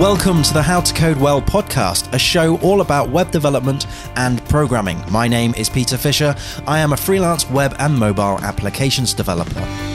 Welcome to the How to Code Well podcast, a show all about web development and programming. My name is Peter Fisher. I am a freelance web and mobile applications developer.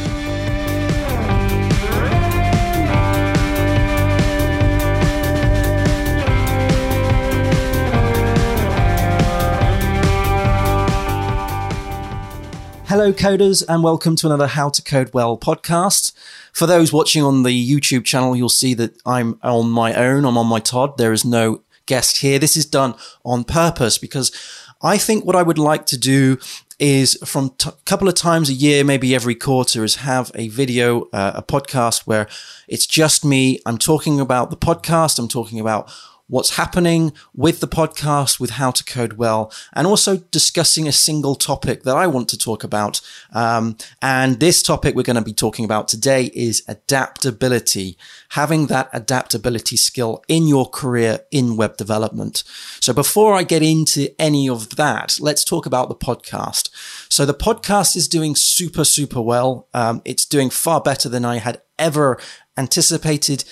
Hello, coders, and welcome to another How to Code Well podcast. For those watching on the YouTube channel, you'll see that I'm on my own. I'm on my Todd. There is no guest here. This is done on purpose because I think what I would like to do is from a t- couple of times a year, maybe every quarter, is have a video, uh, a podcast where it's just me. I'm talking about the podcast. I'm talking about what's happening with the podcast, with how to code well, and also discussing a single topic that I want to talk about. Um, and this topic we're going to be talking about today is adaptability, having that adaptability skill in your career in web development. So before I get into any of that, let's talk about the podcast. So the podcast is doing super, super well. Um, it's doing far better than I had ever anticipated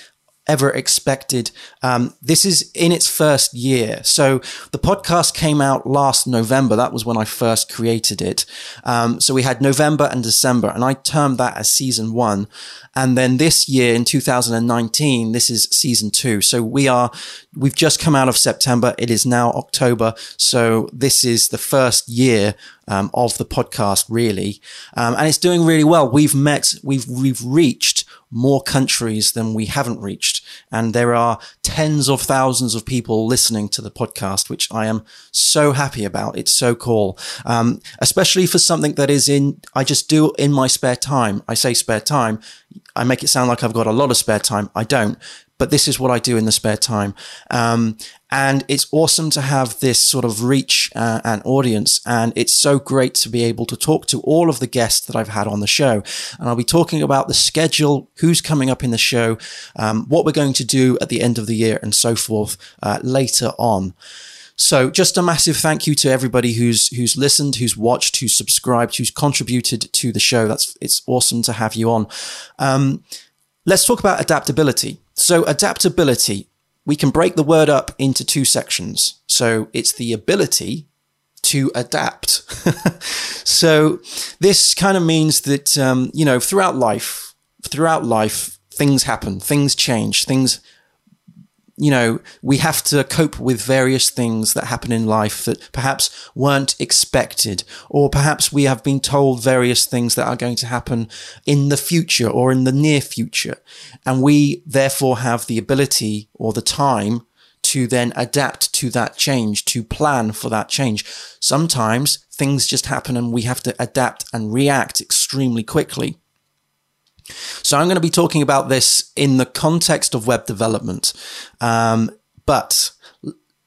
ever expected. Um, this is in its first year. So the podcast came out last November. That was when I first created it. Um, so we had November and December, and I termed that as season one. And then this year in 2019, this is season two. So we are, we've just come out of September. It is now October. So this is the first year um, of the podcast, really. Um, and it's doing really well. We've met, we've, we've reached more countries than we haven't reached. And there are tens of thousands of people listening to the podcast, which I am so happy about. It's so cool. Um, especially for something that is in, I just do in my spare time. I say spare time. I make it sound like I've got a lot of spare time. I don't but this is what I do in the spare time. Um, and it's awesome to have this sort of reach uh, and audience. And it's so great to be able to talk to all of the guests that I've had on the show. And I'll be talking about the schedule, who's coming up in the show, um, what we're going to do at the end of the year, and so forth uh, later on. So just a massive thank you to everybody who's who's listened, who's watched, who's subscribed, who's contributed to the show. That's it's awesome to have you on. Um, let's talk about adaptability. So adaptability, we can break the word up into two sections. So it's the ability to adapt. so this kind of means that, um, you know, throughout life, throughout life, things happen, things change, things you know, we have to cope with various things that happen in life that perhaps weren't expected, or perhaps we have been told various things that are going to happen in the future or in the near future. And we therefore have the ability or the time to then adapt to that change, to plan for that change. Sometimes things just happen and we have to adapt and react extremely quickly. So I'm going to be talking about this in the context of web development. Um, but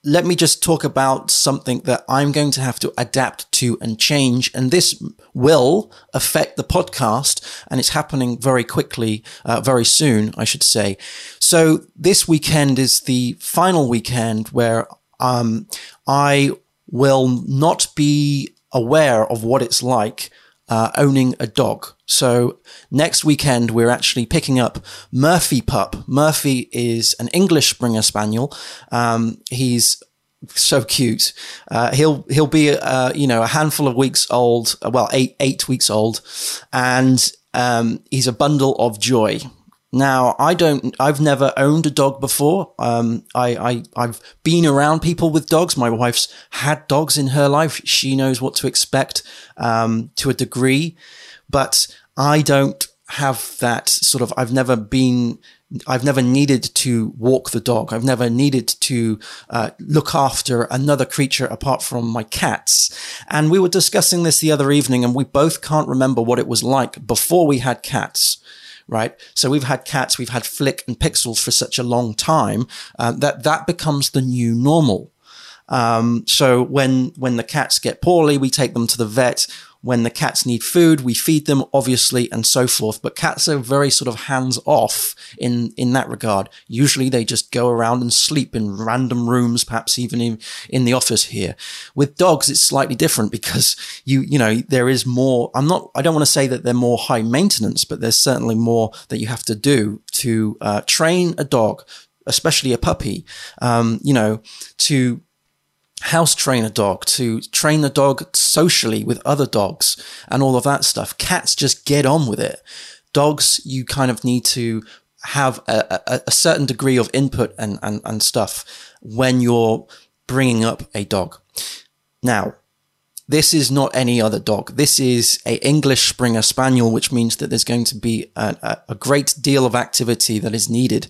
let me just talk about something that I'm going to have to adapt to and change. And this will affect the podcast and it's happening very quickly, uh, very soon, I should say. So this weekend is the final weekend where, um, I will not be aware of what it's like uh, owning a dog. So next weekend, we're actually picking up Murphy Pup. Murphy is an English Springer Spaniel. Um, he's so cute. Uh, he'll he'll be uh, you know a handful of weeks old. Well, eight eight weeks old, and um, he's a bundle of joy. Now, I don't, I've never owned a dog before. Um, I, I, have been around people with dogs. My wife's had dogs in her life. She knows what to expect, um, to a degree, but I don't have that sort of, I've never been, I've never needed to walk the dog. I've never needed to uh, look after another creature apart from my cats. And we were discussing this the other evening and we both can't remember what it was like before we had cats right? So we've had cats, we've had Flick and Pixels for such a long time uh, that that becomes the new normal. Um, so when when the cats get poorly, we take them to the vet. When the cats need food, we feed them, obviously, and so forth. But cats are very sort of hands off in, in that regard. Usually they just go around and sleep in random rooms, perhaps even in, in the office here. With dogs, it's slightly different because you, you know, there is more. I'm not, I don't want to say that they're more high maintenance, but there's certainly more that you have to do to uh, train a dog especially a puppy, um, you know, to house train a dog, to train the dog socially with other dogs and all of that stuff. Cats just get on with it. Dogs, you kind of need to have a, a, a certain degree of input and, and, and stuff when you're bringing up a dog. Now, this is not any other dog. This is a English Springer Spaniel, which means that there's going to be a, a, great deal of activity that is needed.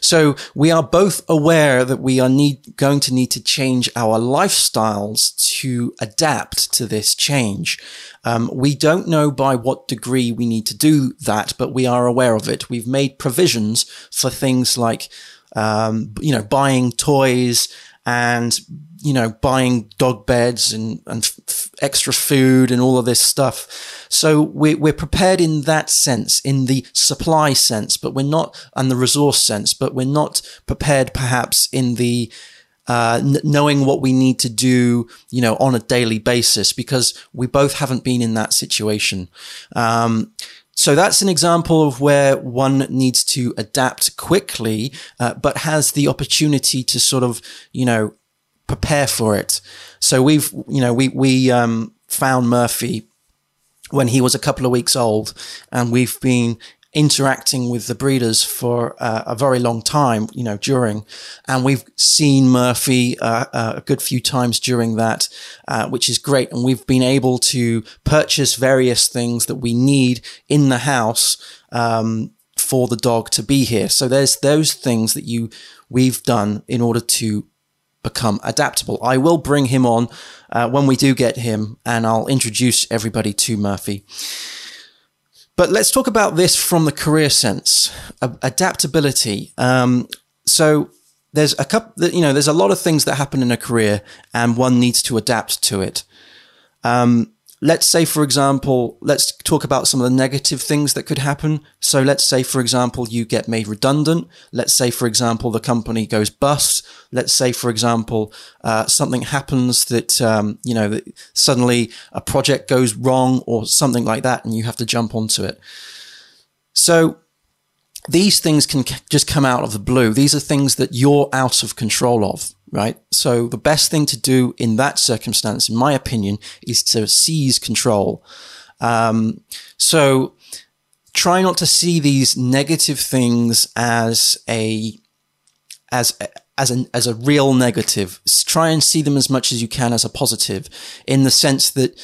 So we are both aware that we are need, going to need to change our lifestyles to adapt to this change. Um, we don't know by what degree we need to do that, but we are aware of it. We've made provisions for things like, um, you know, buying toys and you know, buying dog beds and, and f- extra food and all of this stuff. So we're, we're prepared in that sense, in the supply sense, but we're not, and the resource sense, but we're not prepared perhaps in the, uh, n- knowing what we need to do, you know, on a daily basis because we both haven't been in that situation. Um, so that's an example of where one needs to adapt quickly, uh, but has the opportunity to sort of, you know, prepare for it. So we've, you know, we, we, um, found Murphy when he was a couple of weeks old and we've been interacting with the breeders for uh, a very long time, you know, during, and we've seen Murphy uh, uh, a good few times during that, uh, which is great. And we've been able to purchase various things that we need in the house um, for the dog to be here. So there's those things that you we've done in order to become adaptable. I will bring him on uh, when we do get him, and I'll introduce everybody to Murphy. But let's talk about this from the career sense, adaptability. Um, so there's a couple, you know, there's a lot of things that happen in a career, and one needs to adapt to it. Um, let's say, for example, let's talk about some of the negative things that could happen. So let's say, for example, you get made redundant. Let's say, for example, the company goes bust. Let's say, for example, uh, something happens that, um, you know, that suddenly a project goes wrong or something like that, and you have to jump onto it. So these things can just come out of the blue. These are things that you're out of control of right? So the best thing to do in that circumstance, in my opinion, is to seize control. Um, so try not to see these negative things as a as as a as a real negative. Try and see them as much as you can as a positive, in the sense that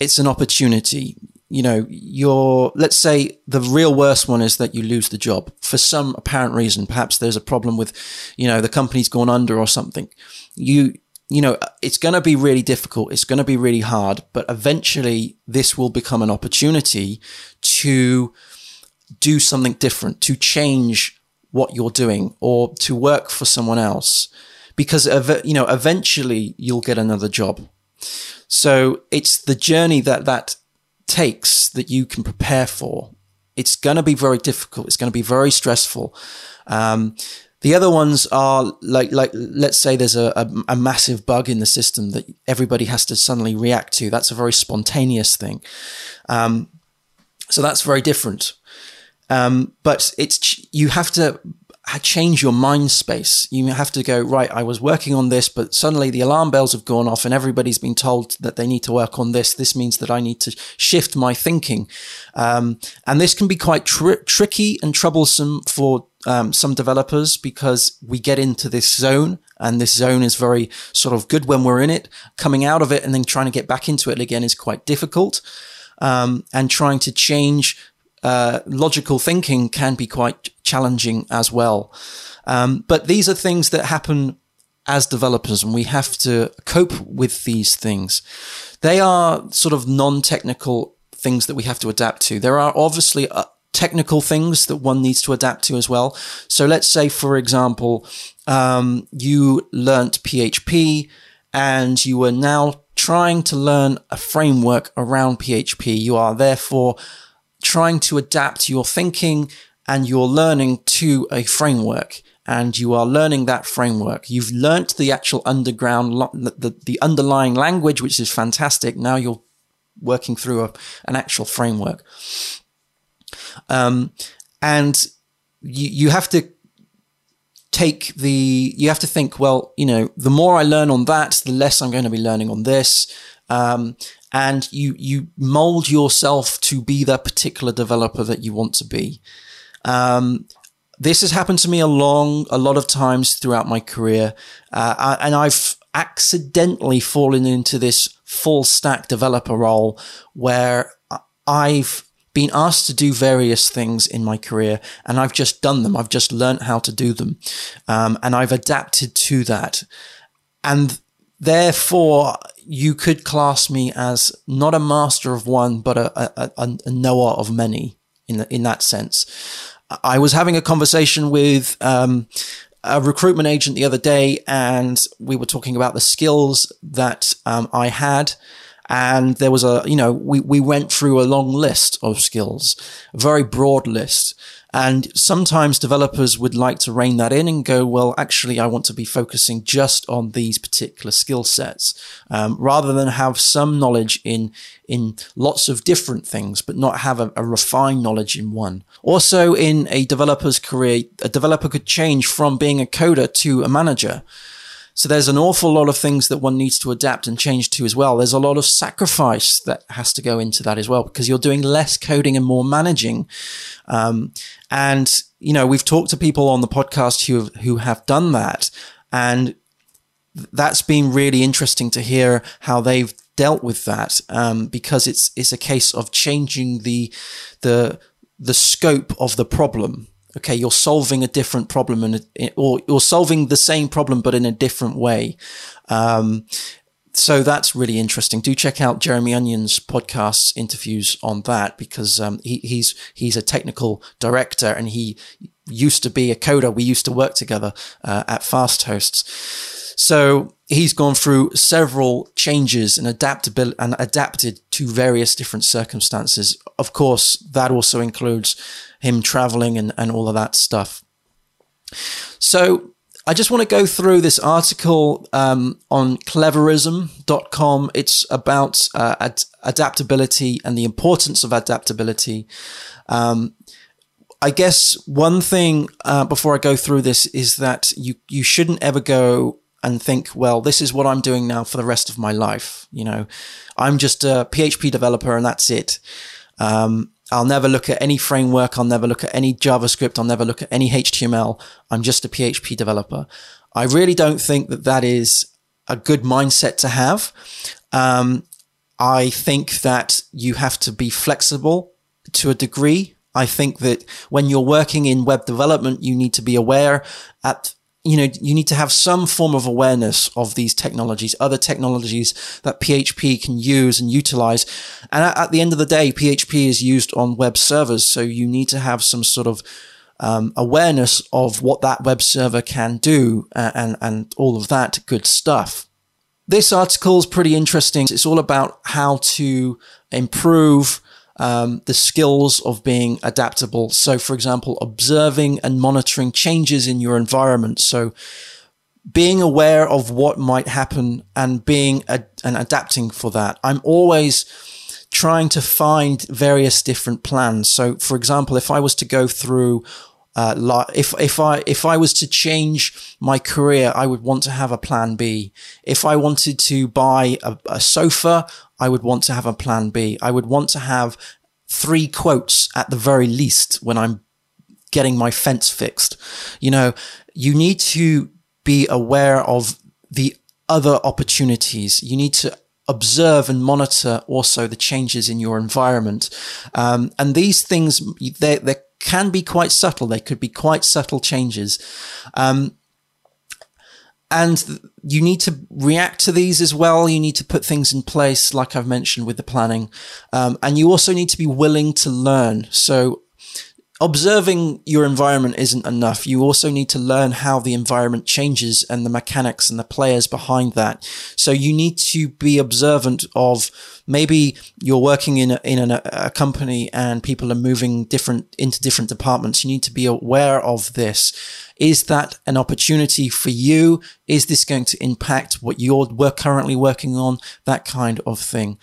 it's an opportunity you know, you're, let's say the real worst one is that you lose the job for some apparent reason. Perhaps there's a problem with, you know, the company's gone under or something. You, you know, it's going to be really difficult. It's going to be really hard, but eventually this will become an opportunity to do something different, to change what you're doing or to work for someone else because, you know, eventually you'll get another job. So it's the journey that that takes that you can prepare for. It's going to be very difficult. It's going to be very stressful. Um, the other ones are like, like let's say there's a, a, a, massive bug in the system that everybody has to suddenly react to. That's a very spontaneous thing. Um, so that's very different. Um, but it's you have to change your mind space. You have to go, right, I was working on this, but suddenly the alarm bells have gone off and everybody's been told that they need to work on this. This means that I need to shift my thinking. Um, and this can be quite tr- tricky and troublesome for um, some developers because we get into this zone and this zone is very sort of good when we're in it. Coming out of it and then trying to get back into it again is quite difficult. Um, and trying to change uh, logical thinking can be quite challenging as well. Um, but these are things that happen as developers, and we have to cope with these things. They are sort of non technical things that we have to adapt to. There are obviously uh, technical things that one needs to adapt to as well. So let's say, for example, um, you learnt PHP and you are now trying to learn a framework around PHP. You are therefore trying to adapt your thinking and you're learning to a framework and you are learning that framework. You've learnt the actual underground, the, the underlying language, which is fantastic. Now you're working through a, an actual framework. Um, and you, you have to take the, you have to think, well, you know, the more I learn on that, the less I'm going to be learning on this. Um, and you, you mold yourself to be the particular developer that you want to be. Um, this has happened to me a long, a lot of times throughout my career. Uh, and I've accidentally fallen into this full stack developer role where I've been asked to do various things in my career and I've just done them. I've just learned how to do them. Um, and I've adapted to that. And therefore, you could class me as not a master of one, but a, a, a, knower of many in, the, in that sense. I was having a conversation with um, a recruitment agent the other day, and we were talking about the skills that um, I had. And there was a, you know, we, we went through a long list of skills, a very broad list. And sometimes developers would like to rein that in and go, well, actually, I want to be focusing just on these particular skill sets, um, rather than have some knowledge in, in lots of different things, but not have a, a refined knowledge in one. Also, in a developer's career, a developer could change from being a coder to a manager. So there's an awful lot of things that one needs to adapt and change to as well. There's a lot of sacrifice that has to go into that as well because you're doing less coding and more managing. Um, and you know, we've talked to people on the podcast who have, who have done that, and that's been really interesting to hear how they've dealt with that um, because it's it's a case of changing the the the scope of the problem okay, you're solving a different problem and or you're solving the same problem but in a different way. Um, so that's really interesting. Do check out Jeremy Onion's podcasts interviews on that because um, he, he's he's a technical director and he used to be a coder. We used to work together uh, at Fasthosts. So he's gone through several changes and adaptability and adapted to various different circumstances. Of course, that also includes him traveling and, and all of that stuff. So I just want to go through this article um, on cleverism.com. It's about uh, ad- adaptability and the importance of adaptability. Um, I guess one thing uh, before I go through this is that you you shouldn't ever go and think, well, this is what I'm doing now for the rest of my life. You know, I'm just a PHP developer and that's it. Um, I'll never look at any framework. I'll never look at any JavaScript. I'll never look at any HTML. I'm just a PHP developer. I really don't think that that is a good mindset to have. Um, I think that you have to be flexible to a degree. I think that when you're working in web development, you need to be aware at you know, you need to have some form of awareness of these technologies, other technologies that PHP can use and utilize. And at, at the end of the day, PHP is used on web servers. So you need to have some sort of um, awareness of what that web server can do and, and, and all of that good stuff. This article is pretty interesting. It's all about how to improve um, the skills of being adaptable. So, for example, observing and monitoring changes in your environment. So, being aware of what might happen and being ad- and adapting for that. I'm always trying to find various different plans. So, for example, if I was to go through uh, if if I if I was to change my career, I would want to have a plan B. If I wanted to buy a, a sofa, I would want to have a plan B. I would want to have three quotes at the very least when I'm getting my fence fixed. You know, you need to be aware of the other opportunities. You need to observe and monitor also the changes in your environment. Um, and these things, they, they can be quite subtle. They could be quite subtle changes. Um, and you need to react to these as well. You need to put things in place, like I've mentioned with the planning. Um, and you also need to be willing to learn. So observing your environment isn't enough. You also need to learn how the environment changes and the mechanics and the players behind that. So you need to be observant of maybe you're working in a, in a, a company and people are moving different into different departments. You need to be aware of this. Is that an opportunity for you Is this going to impact what you're currently working on? That kind of thing.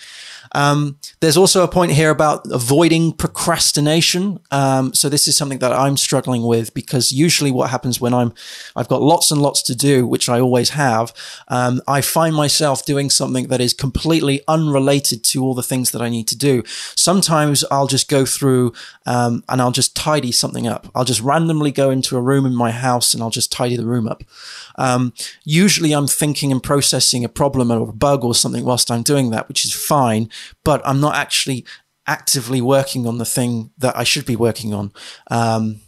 Um, there's also a point here about avoiding procrastination. Um, so this is something that I'm struggling with because usually what happens when I'm, I've got lots and lots to do, which I always have. Um, I find myself doing something that is completely unrelated to all the things that I need to do. Sometimes I'll just go through um, and I'll just tidy something up. I'll just randomly go into a room in my house and I'll just tidy the room up. Usually I'm thinking and processing a problem or a bug or something whilst I'm doing that, which is fine, but I'm not actually actively working on the thing that I should be working on. Um,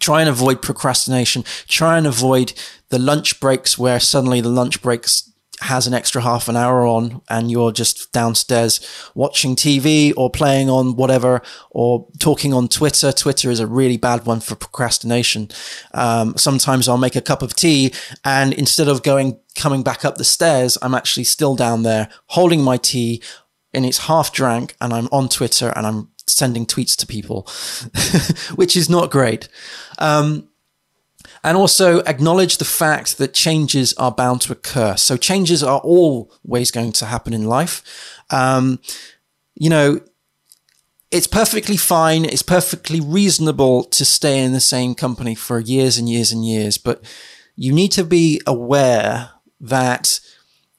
try and avoid procrastination. Try and avoid the lunch breaks where suddenly the lunch breaks has an extra half an hour on and you're just downstairs watching TV or playing on whatever or talking on Twitter. Twitter is a really bad one for procrastination. Um, sometimes I'll make a cup of tea and instead of going, coming back up the stairs, I'm actually still down there holding my tea and it's half drank and I'm on Twitter and I'm sending tweets to people, which is not great. Um, and also acknowledge the fact that changes are bound to occur. So changes are always going to happen in life. Um, you know, it's perfectly fine. It's perfectly reasonable to stay in the same company for years and years and years, but you need to be aware that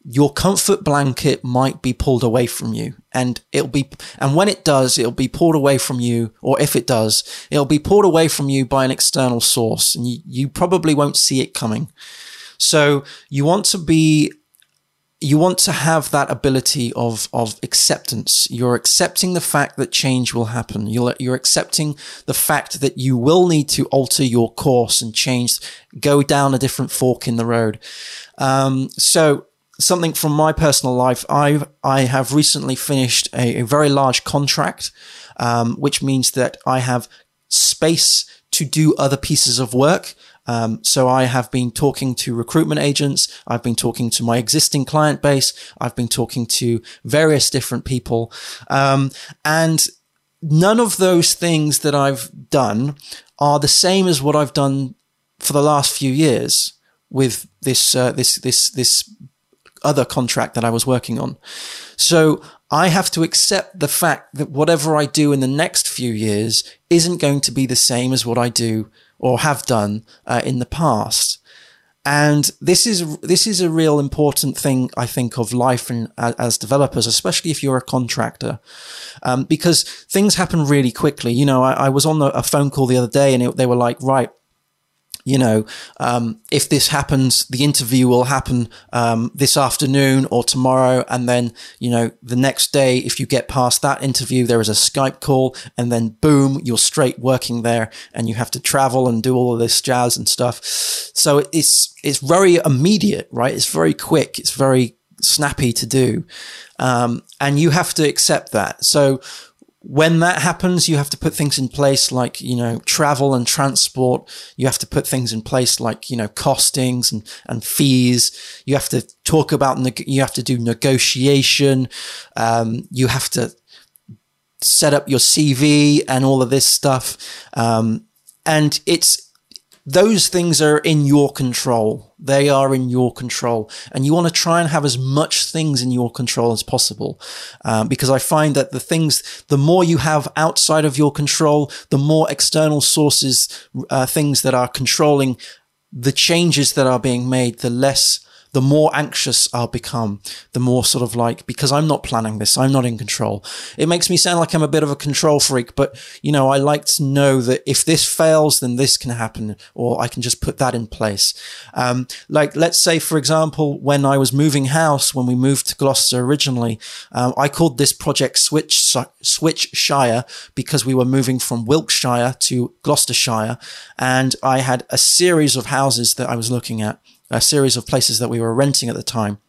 your comfort blanket might be pulled away from you and it'll be and when it does it'll be pulled away from you or if it does it'll be pulled away from you by an external source and you, you probably won't see it coming. So you want to be you want to have that ability of of acceptance. You're accepting the fact that change will happen. You're you're accepting the fact that you will need to alter your course and change go down a different fork in the road. Um, so something from my personal life. I I have recently finished a, a very large contract, um, which means that I have space to do other pieces of work. Um, so I have been talking to recruitment agents. I've been talking to my existing client base. I've been talking to various different people, um, and none of those things that I've done are the same as what I've done for the last few years with this uh, this this this other contract that I was working on. So I have to accept the fact that whatever I do in the next few years isn't going to be the same as what I do or have done uh, in the past. And this is this is a real important thing, I think, of life and uh, as developers, especially if you're a contractor, um, because things happen really quickly. You know, I, I was on a phone call the other day, and it, they were like, "Right, you know, um, if this happens, the interview will happen um, this afternoon or tomorrow. And then, you know, the next day, if you get past that interview, there is a Skype call and then boom, you're straight working there and you have to travel and do all of this jazz and stuff. So it's, it's very immediate, right? It's very quick. It's very snappy to do. Um, and you have to accept that. So when that happens, you have to put things in place like, you know, travel and transport. You have to put things in place like, you know, costings and, and fees. You have to talk about, you have to do negotiation. Um, you have to set up your CV and all of this stuff. Um, and it's, those things are in your control. They are in your control. And you want to try and have as much things in your control as possible. Um, because I find that the things, the more you have outside of your control, the more external sources, uh, things that are controlling the changes that are being made, the less the more anxious I'll become, the more sort of like, because I'm not planning this, I'm not in control. It makes me sound like I'm a bit of a control freak, but you know, I like to know that if this fails, then this can happen, or I can just put that in place. Um, like, let's say, for example, when I was moving house, when we moved to Gloucester originally, um, I called this project Switch, Switch Shire because we were moving from Wiltshire to Gloucestershire. And I had a series of houses that I was looking at a series of places that we were renting at the time.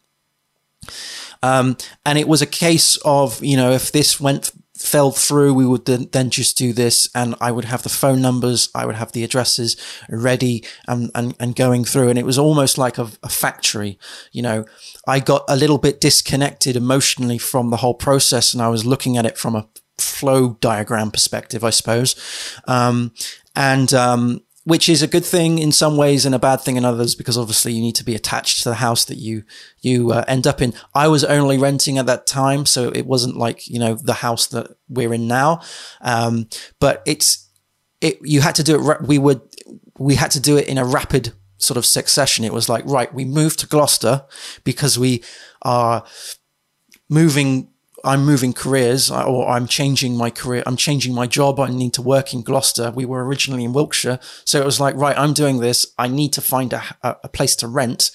Um, and it was a case of, you know, if this went fell through, we would then, just do this and I would have the phone numbers, I would have the addresses ready and, and, and going through. And it was almost like a, a, factory. You know, I got a little bit disconnected emotionally from the whole process and I was looking at it from a flow diagram perspective, I suppose. Um, and, um, which is a good thing in some ways and a bad thing in others because obviously you need to be attached to the house that you you uh, end up in. I was only renting at that time, so it wasn't like you know the house that we're in now. Um, but it's it you had to do it. We would we had to do it in a rapid sort of succession. It was like right, we moved to Gloucester because we are moving I'm moving careers or I'm changing my career. I'm changing my job. I need to work in Gloucester. We were originally in Wiltshire. So it was like, right, I'm doing this. I need to find a, a place to rent.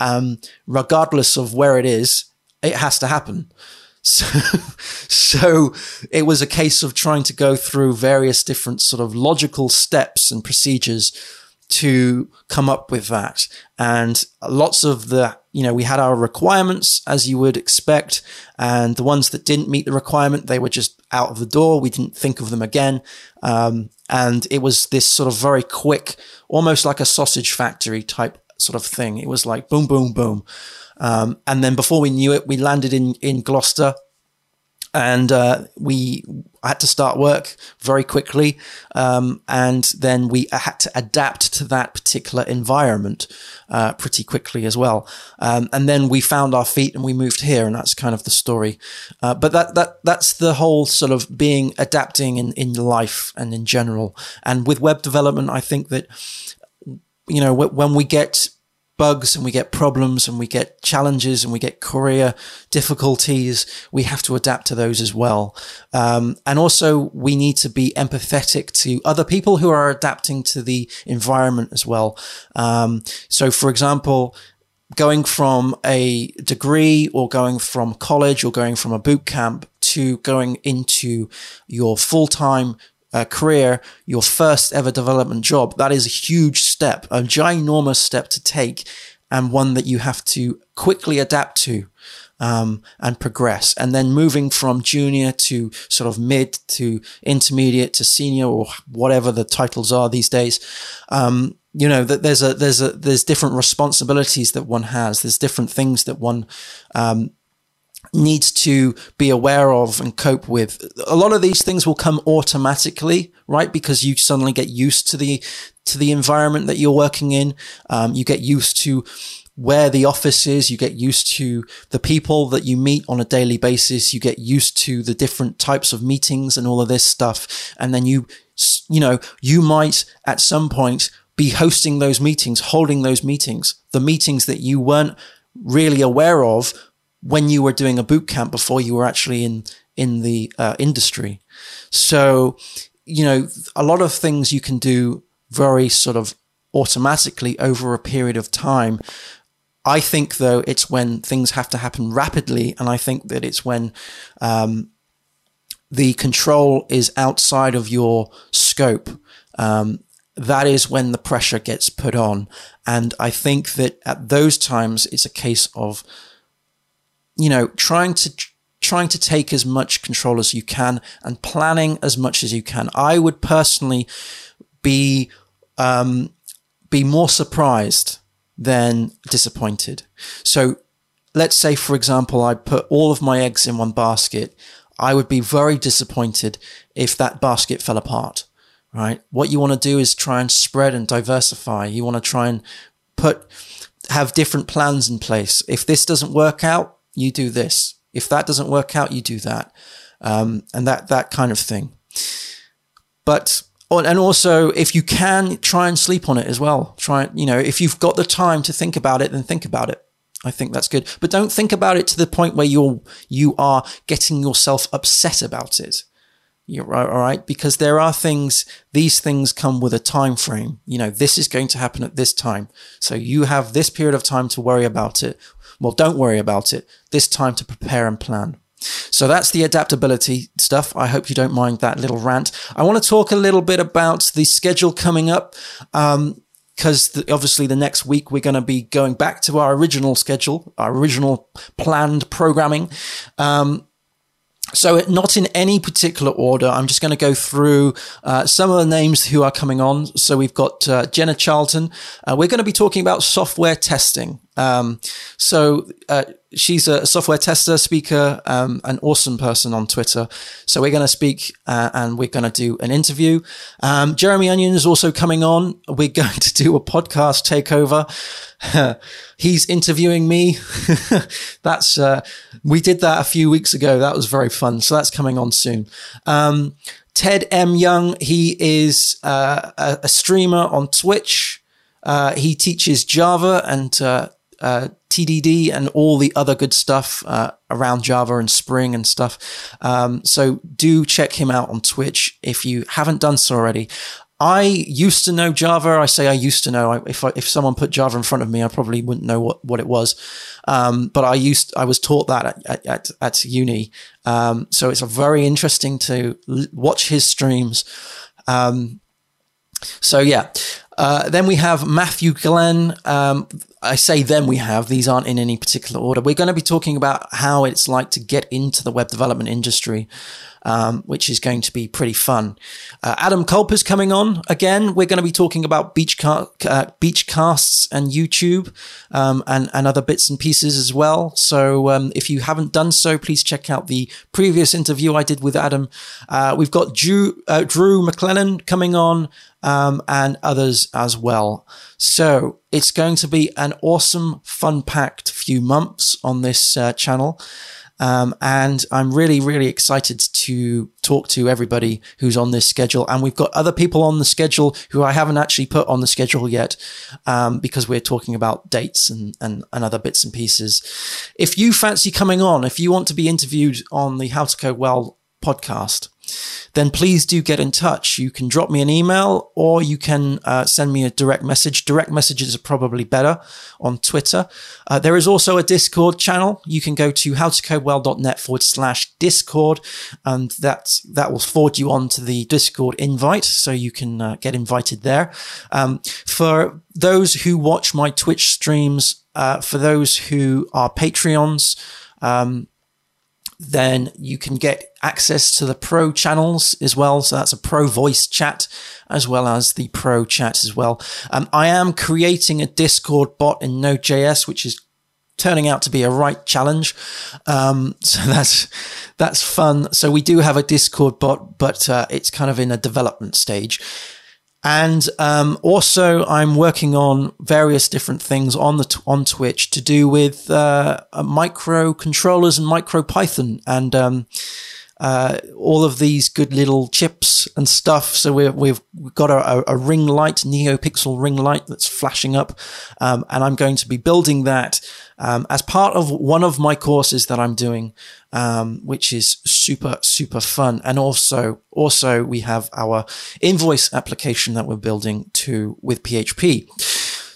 Um, regardless of where it is, it has to happen. So, so it was a case of trying to go through various different sort of logical steps and procedures to come up with that. And lots of the, you know, we had our requirements as you would expect. And the ones that didn't meet the requirement, they were just out of the door. We didn't think of them again. Um, and it was this sort of very quick, almost like a sausage factory type sort of thing. It was like boom, boom, boom. Um, and then before we knew it, we landed in, in Gloucester and uh, we had to start work very quickly. Um, and then we had to adapt to that particular environment uh, pretty quickly as well. Um, and then we found our feet and we moved here, and that's kind of the story. Uh, but that that that's the whole sort of being adapting in in life and in general. And with web development, I think that you know when we get bugs and we get problems and we get challenges and we get career difficulties, we have to adapt to those as well. Um, and also we need to be empathetic to other people who are adapting to the environment as well. Um, so for example, going from a degree or going from college or going from a boot camp to going into your full-time uh, career, your first ever development job, that is a huge step, a ginormous step to take, and one that you have to quickly adapt to um, and progress. And then moving from junior to sort of mid to intermediate to senior or whatever the titles are these days. Um, you know that there's a there's a there's different responsibilities that one has. There's different things that one um, needs to be aware of and cope with. A lot of these things will come automatically, right? Because you suddenly get used to the to the environment that you're working in. Um, you get used to where the office is. You get used to the people that you meet on a daily basis. You get used to the different types of meetings and all of this stuff. And then you, you know, you might at some point be hosting those meetings, holding those meetings, the meetings that you weren't really aware of when you were doing a boot camp before you were actually in in the uh, industry. So, you know, a lot of things you can do very sort of automatically over a period of time. I think though it's when things have to happen rapidly, and I think that it's when um, the control is outside of your scope. Um, that is when the pressure gets put on, and I think that at those times it's a case of you know, trying to trying to take as much control as you can and planning as much as you can. I would personally be um, be more surprised than disappointed. So let's say, for example, I put all of my eggs in one basket. I would be very disappointed if that basket fell apart, right? What you want to do is try and spread and diversify. You want to try and put, have different plans in place. If this doesn't work out, you do this. If that doesn't work out, you do that. Um, and that, that kind of thing. But, and also if you can try and sleep on it as well, try, you know, if you've got the time to think about it, then think about it. I think that's good. But don't think about it to the point where you're, you are getting yourself upset about it. You're right, all right, because there are things, these things come with a time frame. You know, this is going to happen at this time. So you have this period of time to worry about it. Well, don't worry about it. This time to prepare and plan. So that's the adaptability stuff. I hope you don't mind that little rant. I want to talk a little bit about the schedule coming up. Um, because obviously the next week we're going to be going back to our original schedule, our original planned programming. Um, so, not in any particular order, I'm just going to go through uh, some of the names who are coming on. So, we've got uh, Jenna Charlton. Uh, we're going to be talking about software testing. Um, so uh, she's a software tester, speaker, um, an awesome person on Twitter. So we're going to speak uh, and we're going to do an interview. Um, Jeremy Onion is also coming on. We're going to do a podcast takeover. He's interviewing me. that's uh, we did that a few weeks ago. That was very fun. So that's coming on soon. Um, Ted M. Young, he is uh, a, a, streamer on Twitch. Uh, he teaches Java and uh, uh, TDD and all the other good stuff uh, around Java and Spring and stuff. Um, so do check him out on Twitch if you haven't done so already. I used to know Java. I say I used to know. If I, if someone put Java in front of me, I probably wouldn't know what, what it was. Um, but I used I was taught that at at, at uni. Um, so it's very interesting to watch his streams. Um, so yeah, uh, then we have Matthew Glenn. Um, I say then we have, these aren't in any particular order. We're going to be talking about how it's like to get into the web development industry, um, which is going to be pretty fun. Uh, Adam is coming on again. We're going to be talking about beach, car- uh, Beachcasts and YouTube um, and, and other bits and pieces as well. So um, if you haven't done so, please check out the previous interview I did with Adam. Uh, we've got Drew, uh, Drew McLellan coming on um, and others as well. So it's going to be an awesome, fun packed few months on this uh, channel. Um, and I'm really, really excited to talk to everybody who's on this schedule. And we've got other people on the schedule who I haven't actually put on the schedule yet um, because we're talking about dates and, and, and other bits and pieces. If you fancy coming on, if you want to be interviewed on the How to Code Well podcast, then please do get in touch. You can drop me an email or you can uh, send me a direct message. Direct messages are probably better on Twitter. Uh, there is also a Discord channel. You can go to howtocodewell.net forward slash Discord, and that, that will forward you on to the Discord invite so you can uh, get invited there. Um, for those who watch my Twitch streams, uh, for those who are Patreons, um, then you can get access to the pro channels as well. So that's a pro voice chat as well as the pro chat as well. Um, I am creating a Discord bot in Node.js, which is turning out to be a right challenge. Um, so that's that's fun. So we do have a Discord bot, but uh, it's kind of in a development stage. And um, also, I'm working on various different things on the on Twitch to do with uh, microcontrollers and MicroPython. And um, uh, all of these good little chips and stuff. So we have we've got a, a, ring light, NeoPixel ring light that's flashing up, um, and I'm going to be building that um, as part of one of my courses that I'm doing, um, which is super super fun. And also also we have our invoice application that we're building to with PHP.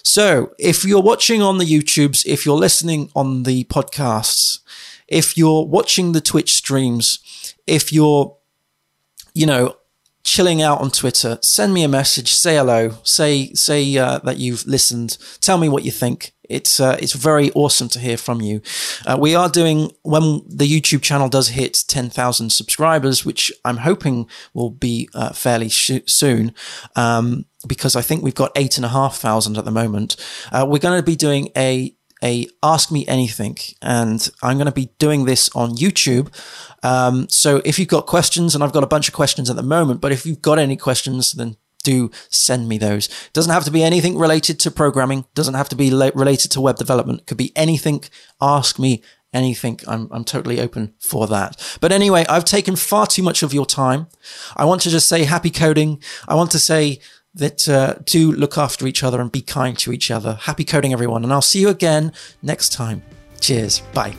So if you're watching on the YouTubes, if you're listening on the podcasts, if you're watching the Twitch streams, if you're, you know, chilling out on Twitter, send me a message, say hello, say say uh, that you've listened, tell me what you think. It's uh, it's very awesome to hear from you. Uh, we are doing when the YouTube channel does hit ten thousand subscribers, which I'm hoping will be uh, fairly sh- soon. Um, because I think we've got eight and a half thousand at the moment. Uh, we're going to be doing a a Ask Me Anything, and I'm going to be doing this on YouTube. Um, so if you've got questions, and I've got a bunch of questions at the moment, but if you've got any questions, then do send me those. Doesn't have to be anything related to programming. Doesn't have to be la- related to web development. Could be anything. Ask me anything. I'm, I'm totally open for that. But anyway, I've taken far too much of your time. I want to just say happy coding. I want to say that uh, do look after each other and be kind to each other. Happy coding, everyone. And I'll see you again next time. Cheers. Bye.